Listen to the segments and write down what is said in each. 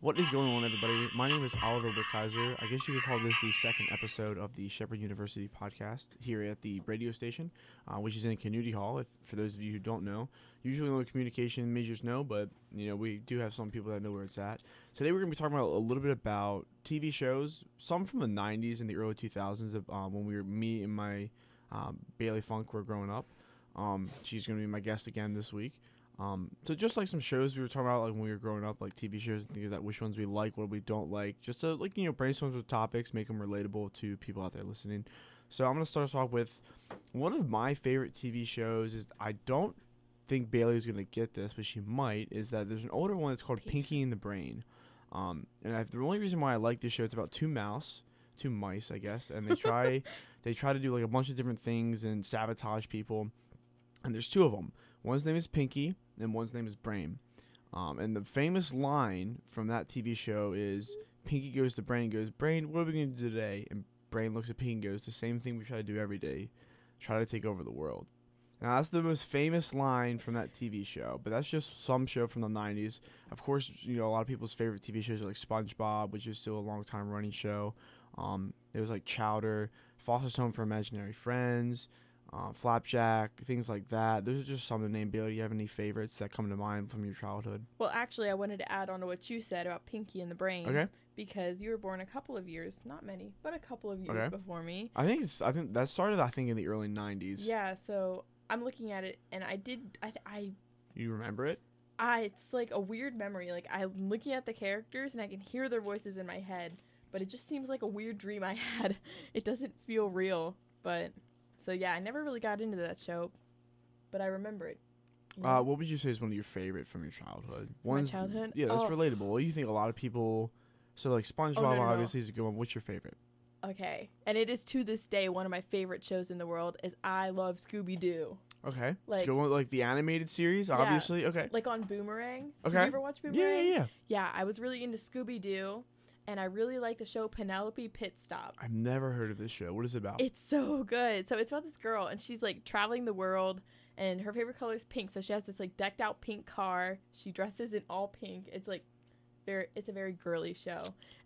What is going on, everybody? My name is Oliver Wickheiser. I guess you could call this the second episode of the Shepherd University podcast here at the radio station, uh, which is in Community Hall. If, for those of you who don't know, usually only communication majors know, but you know we do have some people that know where it's at. Today we're going to be talking about a little bit about TV shows, some from the '90s and the early 2000s, of, uh, when we were me and my um, Bailey Funk were growing up. Um, she's going to be my guest again this week. Um, so just like some shows we were talking about, like when we were growing up, like TV shows and things like that, which ones we like, what we don't like, just to like you know brainstorm with topics, make them relatable to people out there listening. So I'm gonna start us off with one of my favorite TV shows. Is I don't think Bailey's gonna get this, but she might. Is that there's an older one that's called Pinky and the Brain, um, and I, the only reason why I like this show it's about two mouse, two mice, I guess, and they try they try to do like a bunch of different things and sabotage people, and there's two of them. One's name is Pinky and one's name is Brain. Um, and the famous line from that TV show is Pinky goes to Brain, goes, Brain, what are we going to do today? And Brain looks at Pinky and goes, the same thing we try to do every day try to take over the world. Now, that's the most famous line from that TV show, but that's just some show from the 90s. Of course, you know, a lot of people's favorite TV shows are like SpongeBob, which is still a long time running show. Um, it was like Chowder, Foster's Home for Imaginary Friends, uh, Flapjack, things like that. Those are just some of the name. Bailey, do you have any favorites that come to mind from your childhood? Well, actually, I wanted to add on to what you said about Pinky and the Brain. Okay. Because you were born a couple of years, not many, but a couple of years Okay. before me. I think it's. I think that started. I think in the early '90s. Yeah, so I'm looking at it, and I did. I, I, You remember it? I. It's like a weird memory. Like I'm looking at the characters, and I can hear their voices in my head, but it just seems like a weird dream I had. It doesn't feel real, but so yeah, I never really got into that show, but I remember it. Uh, what would you say is one of your favorite from your childhood? My One's- childhood? Yeah, that's Oh. relatable. You think a lot of people. So like SpongeBob no, no, no. obviously is a good one. What's your favorite? Okay. And it is to this day one of my favorite shows in the world is I love Scooby Doo. Okay. Like, Like- Let's go with like the animated series, Yeah. obviously. Okay. Like on Boomerang. Did Okay. you ever watch Yeah, Boomerang? yeah, yeah. Yeah, I was really into Scooby Doo and I really like the show Penelope Pit Stop. I've never heard of this show. What is it about? It's so good. So it's about this girl and she's like traveling the world and her favorite color is pink. So she has this like decked out pink car. She dresses in all pink. It's like very it's a very girly show.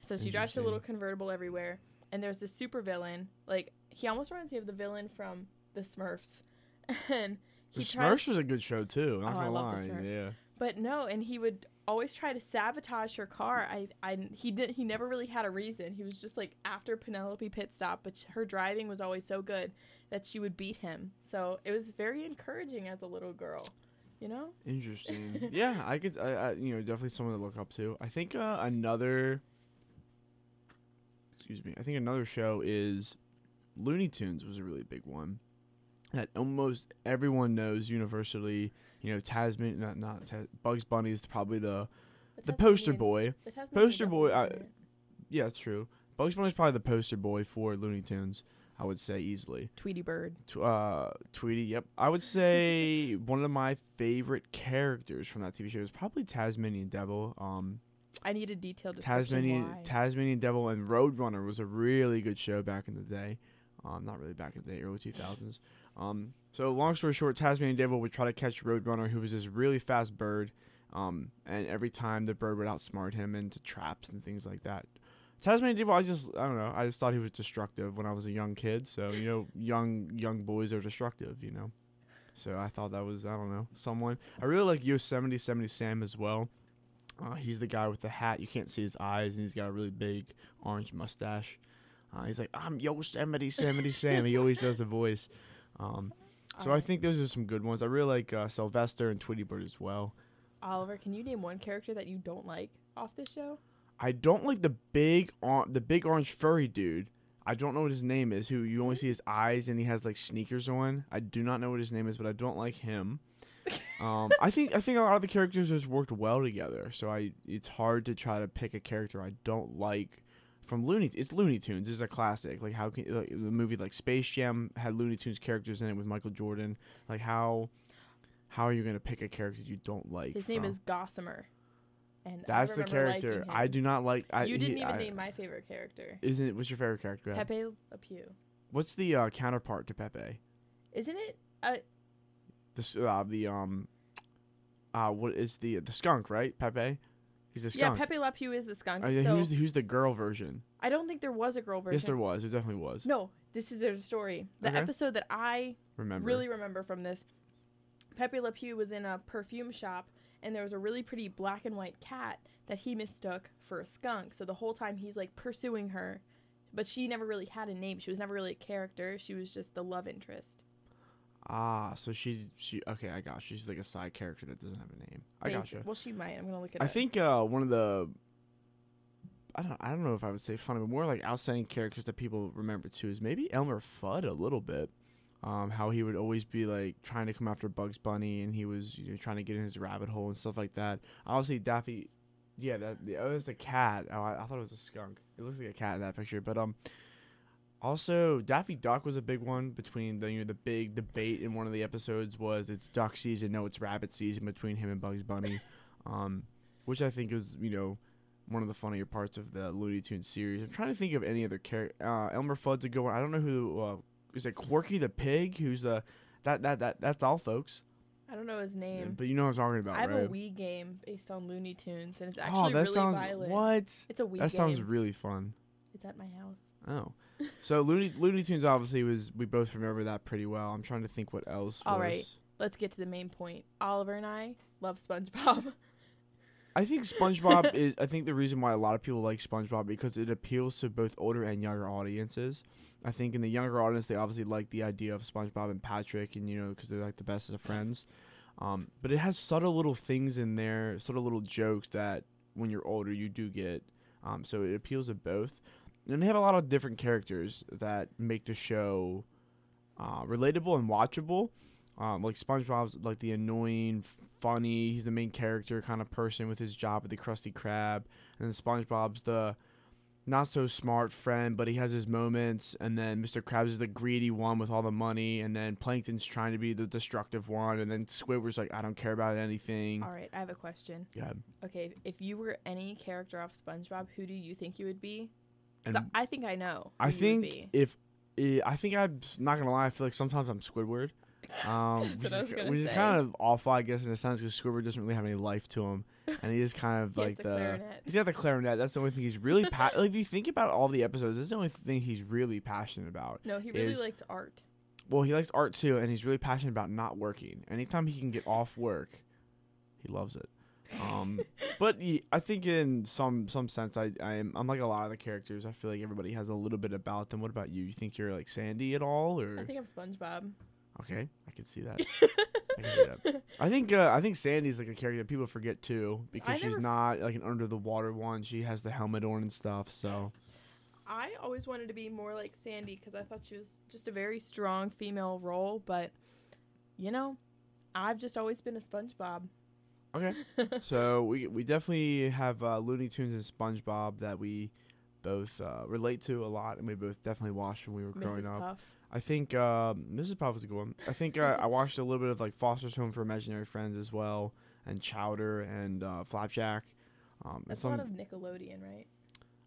So she drives a little convertible everywhere and there's this super villain. Like he almost reminds me of the villain from the Smurfs. And the tries Smurfs was a good show too. Not Oh, I gonna love lie. The Smurfs. Yeah. But no, and he would always try to sabotage her car. I, I, he did. He never really had a reason. He was just like after Penelope pit stop, but her driving was always so good that she would beat him. So it was very encouraging as a little girl, you know. Interesting. yeah, I could. I, I, you know, definitely someone to look up to. I think uh, another. Excuse me. I think another show is Looney Tunes was a really big one that almost everyone knows universally. You know, Tasman, not not Tas- Bugs Bunny is probably the the poster boy. the poster boy, I- Yeah, that's true. Bugs Bunny is probably the poster boy for Looney Tunes. I would say easily. Tweety Bird. Tw- uh, Tweety. Yep, I would say one of my favorite characters from that TV show is probably Tasmanian Devil. Um, I need a detailed description. Tasmanian why. Tasmanian Devil and Roadrunner was a really good show back in the day. Um, not really back in the day, early two thousands. Um, so long story short, Tasmanian Devil would try to catch Roadrunner, who was this really fast bird. Um, and every time the bird would outsmart him into traps and things like that. Tasmanian Devil, I just I don't know. I just thought he was destructive when I was a young kid. So you know, young young boys are destructive. You know. So I thought that was I don't know someone. I really like Yosemite Seventy Sam as well. Uh, he's the guy with the hat. You can't see his eyes, and he's got a really big orange mustache. Uh, he's like, I'm Yosemite Yosemite Sam. He always does the voice. Um, so I Um, think those are some good ones. I really like uh, Sylvester and Tweety Bird as well. Oliver, can you name one character that you don't like off this show? I don't like the big or- the big orange furry dude. I don't know what his name is. Who you only see his eyes and he has like sneakers on. I do not know what his name is, but I don't like him. Um, I think I think a lot of the characters just worked well together. So I it's hard to try to pick a character I don't like from Looney. It's Looney Tunes. It's a classic. Like how can like, the movie like Space Jam had Looney Tunes characters in it with Michael Jordan. Like how how are you gonna pick a character you don't like? His name from- is Gossamer. And That's the character. I do not like. I, you didn't even I- name my favorite character. Isn't it? What's your favorite character? Pepe Le Pew. What's the uh, counterpart to Pepe? Isn't it? Uh, The uh, the um, uh, what is the the skunk? Right, Pepe. He's a skunk. Yeah. Pepe Le Pew is the skunk. Oh, yeah, so who's the, who's the girl version? I don't think there was a girl version. Yes, there was. There definitely was. No, this is their story. The Okay. episode that I Remember? really remember from this, Pepe Le Pew was in a perfume shop, and there was a really pretty black and white cat that he mistook for a skunk. So the whole time he's like pursuing her, but she never really had a name. She was never really a character. She was just the love interest. Ah, so she she okay, I got you. She's like a side character that doesn't have a name. I got gotcha. Well, she might. I'm gonna look it I up. think uh, one of the I don't I don't know if I would say funny, but more like outstanding characters that people remember too is maybe Elmer Fudd a little bit. Um, how he would always be like trying to come after Bugs Bunny, and he was you know trying to get in his rabbit hole and stuff like that. Obviously, Daffy, yeah, that the, it was a cat. Oh, I, I thought it was a skunk. It looks like a cat in that picture, but um, also Daffy Duck was a big one between the you know the big debate in one of the episodes was it's duck season, no, it's rabbit season between him and Bugs Bunny, um, which I think is you know one of the funnier parts of the Looney Tunes series. I'm trying to think of any other character. Uh, Elmer Fudd's a good one. I don't know who uh, is it. Quirky the pig, who's the that that that that's all, folks. I don't know his name. But you know what I'm talking about, I have right? a Wii game based on Looney Tunes, and it's actually oh, that really sounds violent. what? It's a Wii game. that game. sounds really fun. it's at my house. Oh, so Looney Looney Tunes obviously was we both remember that pretty well. I'm trying to think what else. All was. right. Let's get to the main point. Oliver and I love SpongeBob. I think SpongeBob is. I think the reason why a lot of people like SpongeBob because it appeals to both older and younger audiences. I think in the younger audience, they obviously like the idea of SpongeBob and Patrick, and you know, because they're like the best of friends. Um, but it has subtle little things in there, subtle little jokes that when you're older you do get. Um, so it appeals to both, and they have a lot of different characters that make the show uh, relatable and watchable. Um, like SpongeBob's like the annoying, funny. He's the main character kind of person with his job at the Krusty Krab, and then SpongeBob's the not so smart friend, but he has his moments. And then Mr. Krabs is the greedy one with all the money, and then Plankton's trying to be the destructive one, and then Squidward's like, I don't care about anything. All right, I have a question. Yeah, Okay, if you were any character off SpongeBob, who do you think you would be? And I I think I know. I who you would think if eh, I think I'm not gonna lie, I feel like sometimes I'm Squidward. Um, which is, which is kind of awful, I guess, in a sense, because Squidward doesn't really have any life to him, and he is kind of like the the clarinet. he's got the clarinet. That's the only thing he's really pa- like. If you think about all the episodes, that's the only thing he's really passionate about. No, he really is- likes art. Well, he likes art too, and he's really passionate about not working. Anytime he can get off work, he loves it. Um, but I think in some some sense, I I'm, I'm like a lot of the characters. I feel like everybody has a little bit about them. What about you? You think you're like Sandy at all, or I think I'm SpongeBob. okay, I can see that. I can see that. I think uh, I think Sandy's like a character that people forget too because she's never not like an under the water one. She has the helmet on and stuff. So I always wanted to be more like Sandy because I thought she was just a very strong female role, but you know, I've just always been a SpongeBob. Okay. so we we definitely have uh, Looney Tunes and SpongeBob that we both uh, relate to a lot, and we both definitely watched when we were growing Mrs. up. I think um, Mrs. Puff was a good one. I think uh, I watched a little bit of like Foster's Home for Imaginary Friends as well, and Chowder and uh, Flapjack. Um, That's some, a lot of Nickelodeon, right?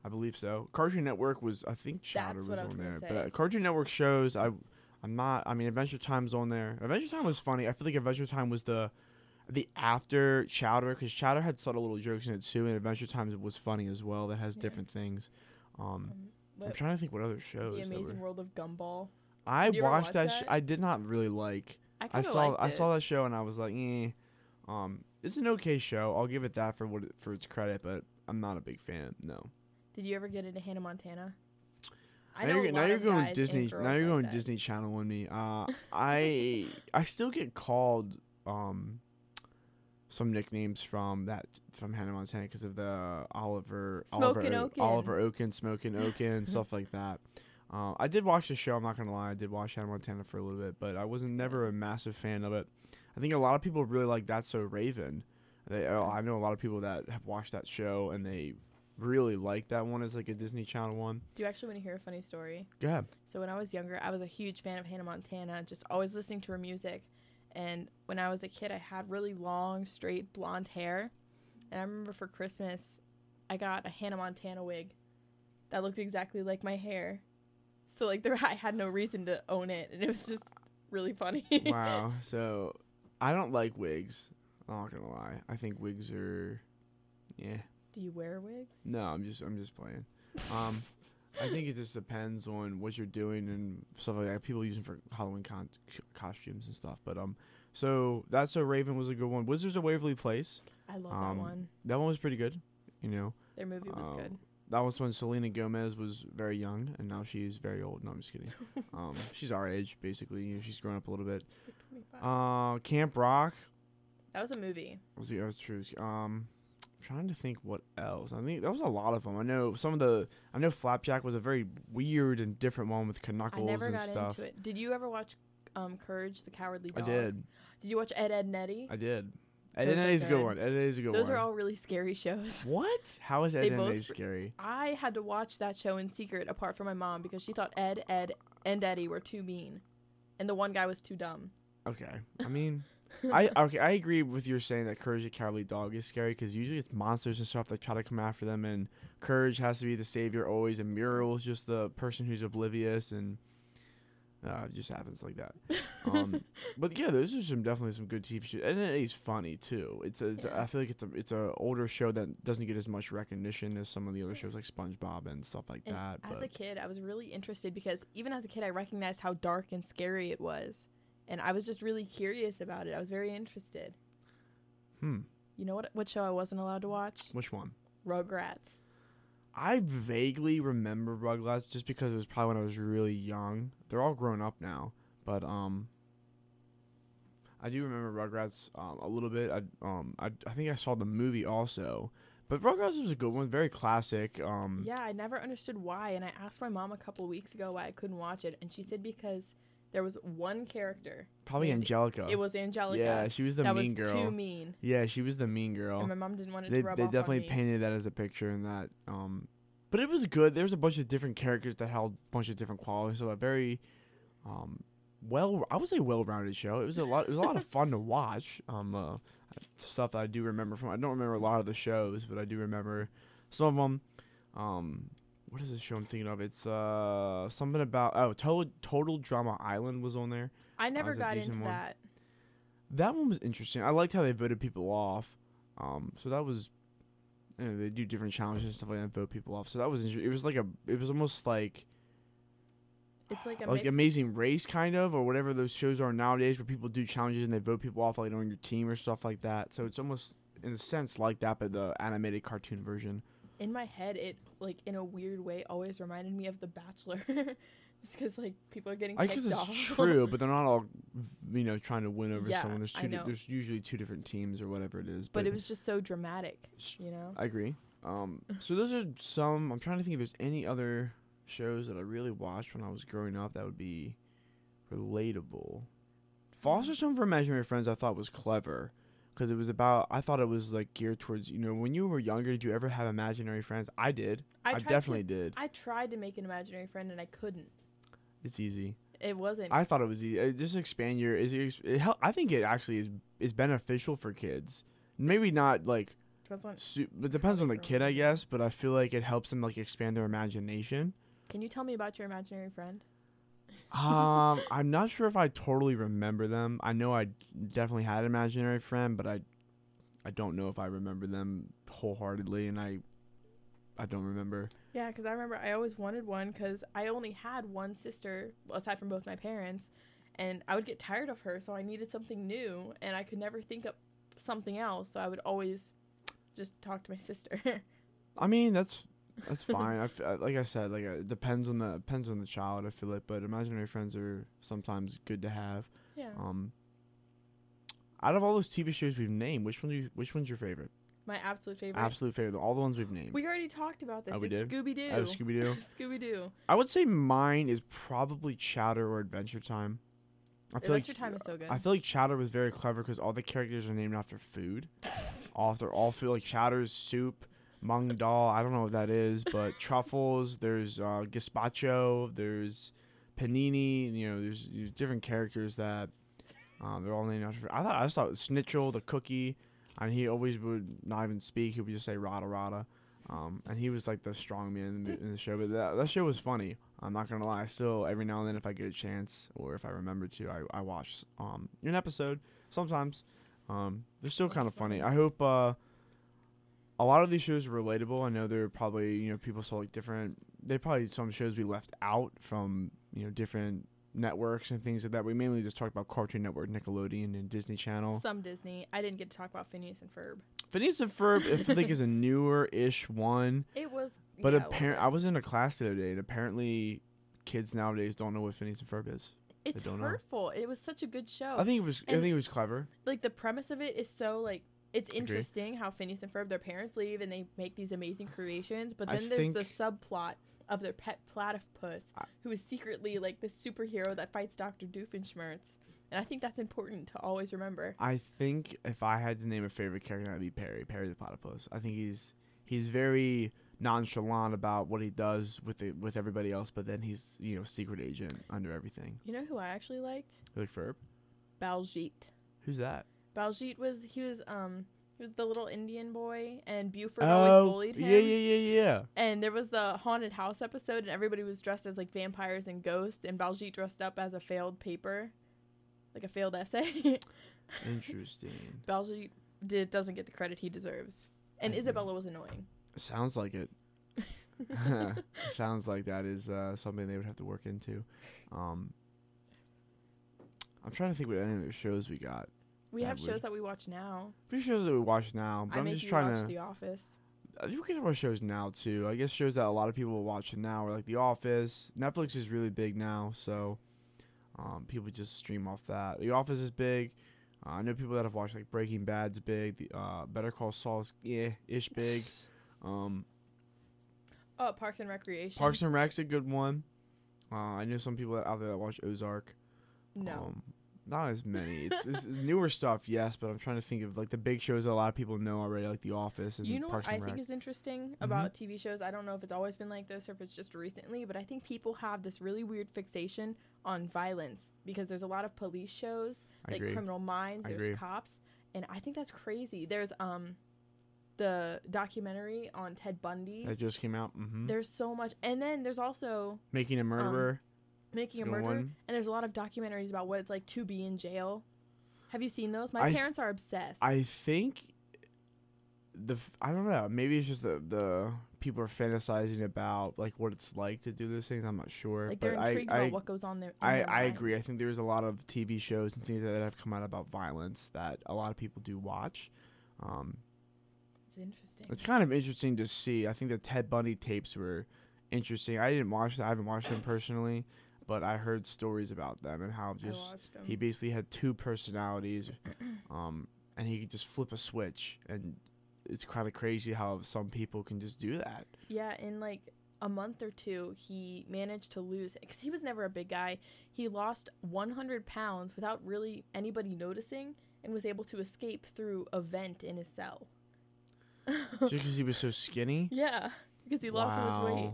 I believe so. Cartoon Network was I think Chowder That's was I was on there, say. but Cartoon Network shows I I'm not. I mean, Adventure Time's on there. Adventure Time was funny. I feel like Adventure Time was the the after Chowder because Chowder had subtle little jokes in it too, and Adventure Time was funny as well. That has Yeah. different things. Um, Um, I'm trying to think what other the shows. that Amazing World of Gumball. I watched watch that. Sh- I did not really like. I I saw I saw that show and I was like, eh. Um, it's an okay show. I'll give it that for what it, for its credit, but I'm not a big fan. No. Did you ever get into Hannah Montana? I now you're, now you're going Disney. Now you're going that. Disney Channel on me. Uh, I I still get called um some nicknames from that from Hannah Montana because of the Oliver Oliver Smokin' Oken. Oliver Oken smoking Oken stuff like that. Uh, I did watch the show. I'm not gonna lie. I did watch Hannah Montana for a little bit, but I wasn't never a massive fan of it. I think a lot of people really like That's So Raven. They, oh, I know a lot of people that have watched that show and they really like that one as like a Disney Channel one. Do you actually want to hear a funny story? Go ahead. So when I was younger, I was a huge fan of Hannah Montana, just always listening to her music. And when I was a kid, I had really long, straight blonde hair. And I remember for Christmas, I got a Hannah Montana wig that looked exactly like my hair. So like there, I had no reason to own it, and it was just really funny. wow. So I don't like wigs. I'm not gonna lie. I think wigs are, yeah, Do you wear wigs? No, I'm just I'm just playing. Um, I think it just depends on what you're doing and stuff like that. People using for Halloween con- costumes and stuff. But um, so that's so Raven was a good one. Wizards of Waverly Place. I love Um, that one. That one was pretty good. You know, Their movie was um, good. that was when Selena Gomez was very young, and now she's very old. No, I'm just kidding. um, she's our age basically. You know, she's grown up a little bit. She's like 25. Uh, Camp Rock. that was a movie. Was the that's true. Um, trying to think what else. I think there was a lot of them. I know some of the. I know Flapjack was a very weird and different one with I Knuckles never and got stuff. into it. Did you ever watch um, Courage the Cowardly Dog? I did. Did you watch Ed, Ed, and Eddy? I did. Ed Those and are Eddy's a good one. Ed and Eddy's a good Those one. Those are all really scary shows. What? How is Ed They and Eddy scary? I had to watch that show in secret apart from my mom because she thought Ed, Ed, and Eddy were too mean. And the one guy was too dumb. Okay. I mean, I okay. I agree with your saying that Courage the Cowardly Dog is scary because usually it's monsters and stuff that try to come after them, and Courage has to be the savior always, and Muriel is just the person who's oblivious, and uh, it just happens like that. Um, but yeah, those are some definitely some good TV shows, and it's funny too. It's, a, it's Yeah. I feel like it's a it's a older show that doesn't get as much recognition as some of the other shows like SpongeBob and stuff like And that. as a kid, I was really interested because even as a kid, I recognized how dark and scary it was. And I was just really curious about it. I was very interested. hmm, You know what what show I wasn't allowed to watch? which one? Rugrats. I vaguely remember Rugrats just because it was probably when I was really young. They're all grown up now, but um, I do remember Rugrats um, a little bit. I um I, I think I saw the movie also, but Rugrats was a good one, very classic. Um, Yeah, I never understood why. And I asked my mom a couple weeks ago why I couldn't watch it. And she said because there was one character. probably named- Angelica. It was Angelica. yeah, she was the that mean was girl. too mean. Yeah, she was the mean girl. And my mom didn't want it they to rub they off definitely on me. painted that as a picture in that um but it was good there was a bunch of different characters that held a bunch of different qualities so a very um well i would say well-rounded show it was a lot it was a lot of fun to watch um uh, stuff that i do remember from i don't remember a lot of the shows but i do remember some of them um what is this show i'm thinking of it's uh something about oh total total drama island was on there I never got into one. that. that one was interesting. I liked how they voted people off. Um, so that was, you know, they do different challenges and stuff like that, and vote people off. So that was interesting. It was like a, it was almost like It's like a like. Amazing Race kind of, or whatever those shows are nowadays, where people do challenges and they vote people off like on your team or stuff like that. So it's almost in a sense like that, but the animated cartoon version. In my head it like in a weird way always reminded me of the bachelor just because like people are getting I guess it's off true, but they're not all, you know, trying to win over Yeah, someone. There's two. di- there's usually two different teams or whatever it is. but it was just so dramatic you know I agree. Um, so those are some. I'm trying to think if there's any other shows that I really watched when I was growing up that would be relatable. Foster Home for Imaginary Friends I thought was clever because it was about. I thought it was like geared towards you know when you were younger. Did you ever have imaginary friends? I did. I, tried definitely to, did. i tried to make an imaginary friend and i couldn't It's easy. it wasn't I thought it was easy. It just expand your. Is it, it hel- I think it actually is is beneficial for kids. Maybe not like Depends on- Su- it depends on the kid, I guess, but I feel like it helps them like expand their imagination. can you tell me about your imaginary friend Um, I'm not sure if I totally remember them. I know I definitely had an imaginary friend, but I, I don't know if I remember them wholeheartedly, and I, I don't remember. yeah because i remember i always wanted one because i only had one sister aside from both my parents and i would get tired of her so i needed something new and i could never think of something else so i would always just talk to my sister I mean, that's that's fine. I f- uh, like I said, like uh, it depends on the depends on the child. I feel like, but imaginary friends are sometimes good to have. yeah Um, out of all those TV shows we've named, which one do you, which one's your favorite? my absolute favorite Absolute favorite. All the ones we've named. We already talked about this. Oh, we it's did? Scooby Doo. Oh, Scooby Doo. Scooby Doo. I would say mine is probably Chowder or Adventure Time. I feel Adventure like Time is so good. I feel like Chowder was very clever because all the characters are named after food. all they're all food like Chowder's soup, Mung Daal. I don't know what that is, but truffles. There's uh, gazpacho. There's panini. You know, there's, there's different characters that um, they're all named after. I thought I just thought Schnitzel the cookie, and he always would not even speak. He would just say rada rada. Um, and he was like the strong man in the, in the show, but that, that show was funny. I'm not gonna lie. I still every now and then, if I get a chance or if I remember to, I, I watch um an episode sometimes. Um, they're still kind of funny. funny. I hope uh, a lot of these shows are relatable. I know there are probably you know people saw like different. They probably some shows be left out from you know different networks and things like that. We mainly just talked about Cartoon Network, Nickelodeon, and Disney Channel. Some Disney. I didn't get to talk about Phineas and Ferb. Phineas and Ferb, I like is a newer ish one. It was. But yeah, a apparent, I was in a class the other day, and apparently, kids nowadays don't know what Phineas and Ferb is. It's don't know. hurtful. It was such a good show. I think it was. I think it was clever. like the premise of it is so like it's interesting how Phineas and Ferb their parents leave and they make these amazing creations, but I then there's the subplot of their pet platypus I- who is secretly like the superhero that fights Doctor Doofenshmirtz. And I think that's important to always remember. I think if I had to name a favorite character, that'd be Perry. Perry the platypus. I think he's he's very nonchalant about what he does with the, with everybody else, but then he's you know secret agent under everything. You know who I actually liked? Like Ferb. Baljeet. Who's that? Baljeet was he was um he was the little Indian boy and Buford always bullied him. Oh, yeah, yeah, yeah, yeah. And there was the haunted house episode, and everybody was dressed as like vampires and ghosts, and Baljeet dressed up as a failed paper, like a failed essay. Interesting. Baljeet did, doesn't get the credit he deserves, and I Isabella was annoying. Sounds like it. Sounds like that is uh, something they would have to work into. Um, I'm trying to think what any other shows we got. We have shows that we watch now. Pretty shows that we watch now, but I I'm make just you trying watch to. The Office. I think we can watch shows now too. I guess shows that a lot of people are watching now are like The Office. Netflix is really big now, so um, people just stream off that. The Office is big. Uh, I know people that have watched like Breaking Bad's big. The uh, Better Call Saul's yeah ish big. Um, Oh, Parks and Recreation. Parks and Rec's a good one. Uh, I know some people out there that watch Ozark. No. Um, not as many. It's, it's newer stuff, yes, but I'm trying to think of like the big shows that a lot of people know already, like The Office and you know Parks what I Rec. think is interesting Mm-hmm. about TV shows? I don't know if it's always been like this or if it's just recently, but I think people have this really weird fixation on violence because there's a lot of police shows, I like agree. Criminal Minds, I there's agree. cops, and I think that's crazy. There's um the documentary on Ted Bundy. That just came out. hmm There's so much, and then there's also Making a murderer. Making a Murder, one. and there's a lot of documentaries about what it's like to be in jail. Have you seen those? My I th- parents are obsessed. I think the f- I don't know. Maybe it's just the the people are fantasizing about like what it's like to do those things. I'm not sure, like but they're I intrigued I about what goes on there. I, I agree. I think there's a lot of TV shows and things that have come out about violence that a lot of people do watch. Um, It's interesting. it's kind of interesting to see. I think the Ted Bundy tapes were interesting. I didn't watch them. I haven't watched them personally, but I heard stories about them and how just he basically had two personalities, um, and he could just flip a switch, and it's kind of crazy how some people can just do that. Yeah, in like a month or two, he managed to lose because he was never a big guy. He lost 100 pounds without really anybody noticing, and was able to escape through a vent in his cell. just because he was so skinny. yeah, because he lost so much weight.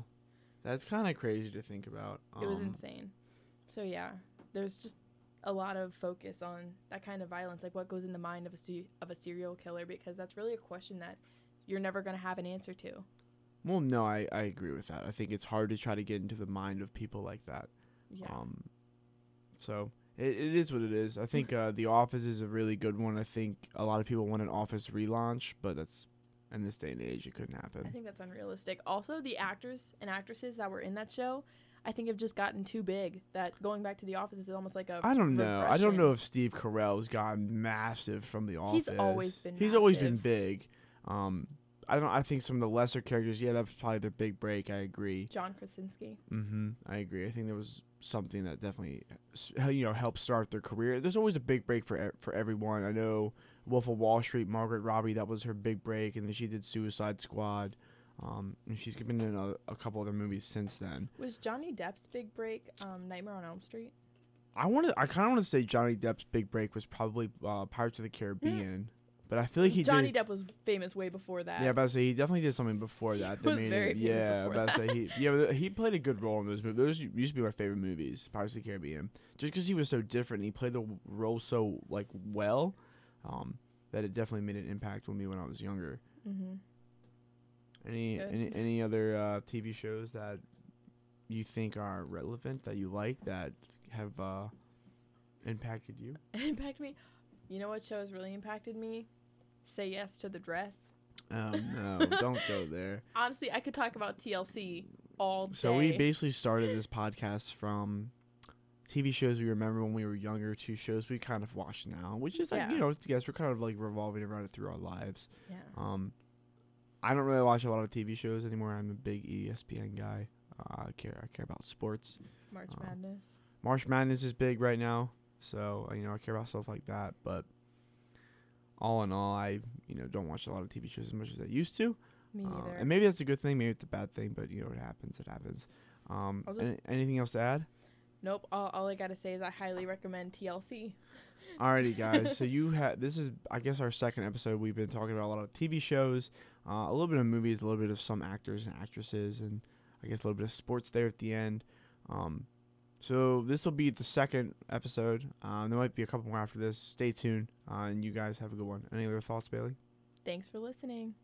That's kind of crazy to think about. It was Um, insane. So yeah, there's just a lot of focus on that kind of violence, like what goes in the mind of a se- of a serial killer, because that's really a question that you're never gonna have an answer to. Well, no, I, I agree with that. I think it's hard to try to get into the mind of people like that. Yeah. Um, so it, it is what it is. I think uh, The Office is a really good one. I think a lot of people want an Office relaunch, but that's in this day and age, it couldn't happen. I think that's unrealistic. Also, the actors and actresses that were in that show, I think have just gotten too big. That going back to the office is almost like a. I don't know. I don't know if Steve Carell's gotten massive from The Office. He's always been He's always been big. Um, I don't. I think some of the lesser characters, yeah, that's probably their big break. I agree. John Krasinski. Mm-hmm. I agree. I think there was something that definitely, you know, helped start their career. There's always a big break for for everyone. I know Wolf of Wall Street, Margot Robbie, that was her big break, and then she did Suicide Squad. Um, and she's been in a, a couple other movies since then. Was Johnny Depp's big break um, Nightmare on Elm Street? I want to. I kind of want to say Johnny Depp's big break was probably uh, Pirates of the Caribbean, but I feel like he Johnny did. Depp was famous way before that. Yeah, but I say he definitely did something before that. was made very it, famous yeah, but I say he yeah, but he played a good role in those movies. Those used to be my favorite movies, Pirates of the Caribbean, just because he was so different. He played the role so like well, um, that it definitely made an impact on me when I was younger. hmm Any any any other uh, TV shows that you think are relevant that you like that have uh, impacted you? Impact me. You know what show has really impacted me? Say yes to the dress. Oh no, don't go there. Honestly, I could talk about TLC all day. So we basically started this podcast from TV shows we remember when we were younger to shows we kind of watch now, which is like Yeah. you know, I guess we're kind of like revolving around it through our lives. yeah. Um, I don't really watch a lot of TV shows anymore. I'm a big ESPN guy. Uh, I care. I care about sports. March uh, Madness. March Madness is big right now, so uh, you know I care about stuff like that. But all in all, I you know don't watch a lot of TV shows as much as I used to. Me Uh, neither. and maybe that's a good thing. Maybe it's a bad thing. But you know it happens. It happens. Um, any- anything else to add? Nope. All, all I gotta say is I highly recommend TLC. Alrighty, guys. so you had this is I guess our second episode. We've been talking about a lot of TV shows, uh, a little bit of movies, a little bit of some actors and actresses, and I guess a little bit of sports there at the end. Um, so this will be the second episode. Um, there might be a couple more after this. Stay tuned, uh, and you guys have a good one. Any other thoughts, Bailey? Thanks for listening.